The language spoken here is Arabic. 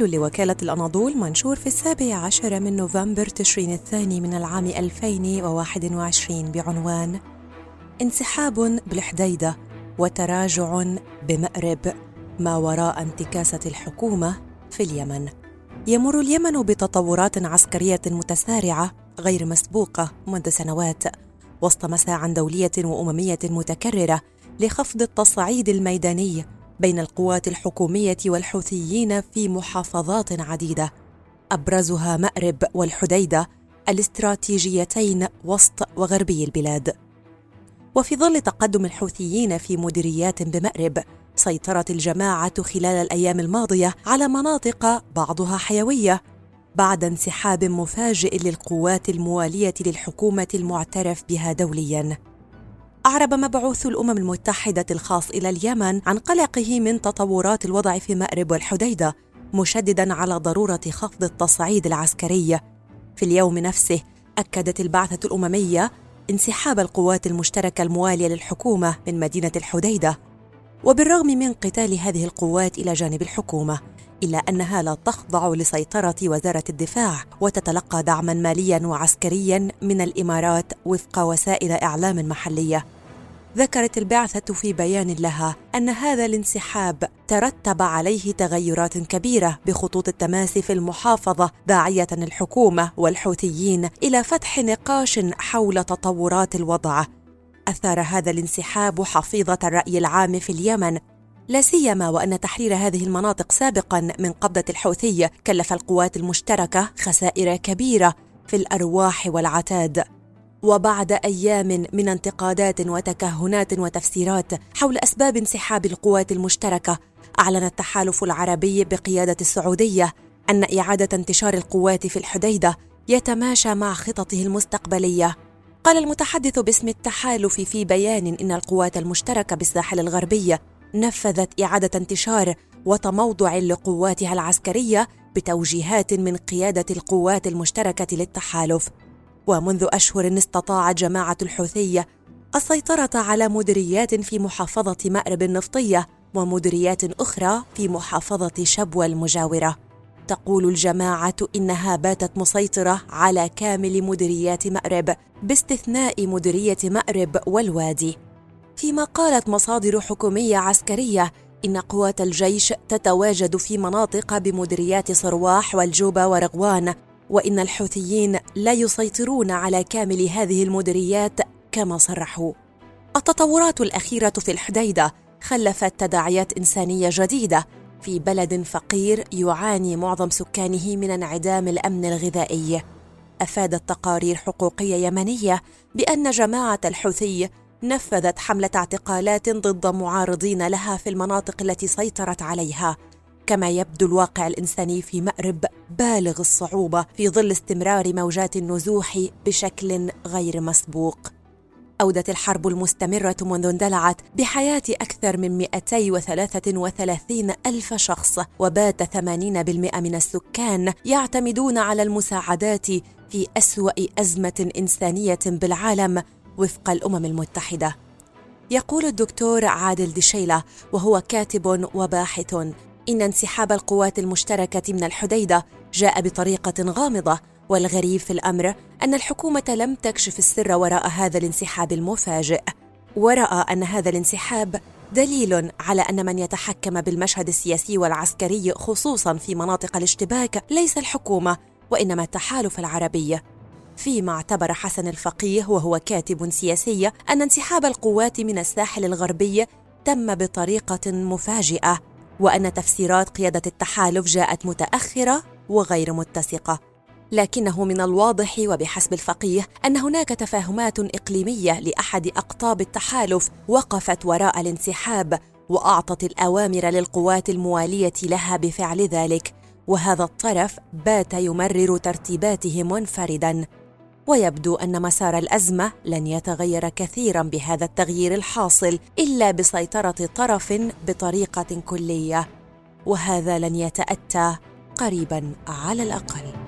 مقال لوكالة الأناضول منشور في السابع عشر من نوفمبر تشرين الثاني من العام 2021 بعنوان انسحاب بالحديدة وتراجع بمأرب ما وراء انتكاسة الحكومة في اليمن. يمر اليمن بتطورات عسكرية متسارعة غير مسبوقة منذ سنوات وسط مساعٍ دولية وأممية متكررة لخفض التصعيد الميداني بين القوات الحكومية والحوثيين في محافظات عديدة. أبرزها مأرب والحديدة الاستراتيجيتين وسط وغربي البلاد. وفي ظل تقدم الحوثيين في مديريات بمأرب سيطرت الجماعة خلال الأيام الماضية على مناطق بعضها حيوية بعد انسحاب مفاجئ للقوات الموالية للحكومة المعترف بها دوليا. أعرب مبعوث الأمم المتحدة الخاص إلى اليمن عن قلقه من تطورات الوضع في مأرب والحديدة مشددا على ضرورة خفض التصعيد العسكري. في اليوم نفسه أكدت البعثة الأممية انسحاب القوات المشتركة الموالية للحكومة من مدينة الحديدة. وبالرغم من قتال هذه القوات إلى جانب الحكومة إلا أنها لا تخضع لسيطرة وزارة الدفاع وتتلقى دعما ماليا وعسكريا من الإمارات وفق وسائل إعلام محلية. ذكرت البعثة في بيان لها أن هذا الانسحاب ترتب عليه تغيرات كبيرة بخطوط التماس في المحافظة داعية الحكومة والحوثيين إلى فتح نقاش حول تطورات الوضع. أثار هذا الانسحاب حفيظة الرأي العام في اليمن لا سيما وأن تحرير هذه المناطق سابقا من قبضة الحوثي كلف القوات المشتركة خسائر كبيرة في الأرواح والعتاد. وبعد أيام من انتقادات وتكهنات وتفسيرات حول أسباب انسحاب القوات المشتركة أعلن التحالف العربي بقيادة السعودية أن إعادة انتشار القوات في الحديدة يتماشى مع خططه المستقبلية. قال المتحدث باسم التحالف في بيان إن القوات المشتركة بالساحل الغربي نفذت إعادة انتشار وتموضع لقواتها العسكرية بتوجيهات من قيادة القوات المشتركة للتحالف. ومنذ أشهر استطاعت جماعة الحوثية السيطرة على مديريات في محافظة مأرب النفطية ومديريات أخرى في محافظة شبوة المجاورة. تقول الجماعة إنها باتت مسيطرة على كامل مديريات مأرب باستثناء مديريه مأرب والوادي. فيما قالت مصادر حكومية عسكرية إن قوات الجيش تتواجد في مناطق بمديريات صرواح والجوبه ورغوان وإن الحوثيين لا يسيطرون على كامل هذه المديريات كما صرحوا. التطورات الأخيرة في الحديدة خلفت تداعيات إنسانية جديدة في بلد فقير يعاني معظم سكانه من انعدام الأمن الغذائي. أفادت تقارير حقوقية يمنية بأن جماعة الحوثي نفذت حملة اعتقالات ضد معارضين لها في المناطق التي سيطرت عليها. كما يبدو الواقع الإنساني في مأرب بالغ الصعوبة في ظل استمرار موجات النزوح بشكل غير مسبوق. أودت الحرب المستمرة منذ اندلعت بحياة أكثر من 233 ألف شخص وبات 80% من السكان يعتمدون على المساعدات في أسوأ أزمة إنسانية بالعالم وفق الأمم المتحدة. يقول الدكتور عادل دشيلة وهو كاتب وباحث إن انسحاب القوات المشتركة من الحديدة جاء بطريقة غامضة والغريب في الأمر أن الحكومة لم تكشف السر وراء هذا الانسحاب المفاجئ ورأى أن هذا الانسحاب دليل على أن من يتحكم بالمشهد السياسي والعسكري خصوصا في مناطق الاشتباك ليس الحكومة وإنما التحالف العربي. فيما اعتبر حسن الفقيه وهو كاتب سياسي أن انسحاب القوات من الساحل الغربي تم بطريقة مفاجئة. وأن تفسيرات قيادة التحالف جاءت متأخرة وغير متسقة. لكنه من الواضح وبحسب الفقيه أن هناك تفاهمات إقليمية لأحد أقطاب التحالف وقفت وراء الانسحاب وأعطت الأوامر للقوات الموالية لها بفعل ذلك وهذا الطرف بات يمرر ترتيباته منفردا. ويبدو أن مسار الأزمة لن يتغير كثيرا بهذا التغيير الحاصل إلا بسيطرة طرف بطريقة كلية وهذا لن يتأتى قريبا على الأقل.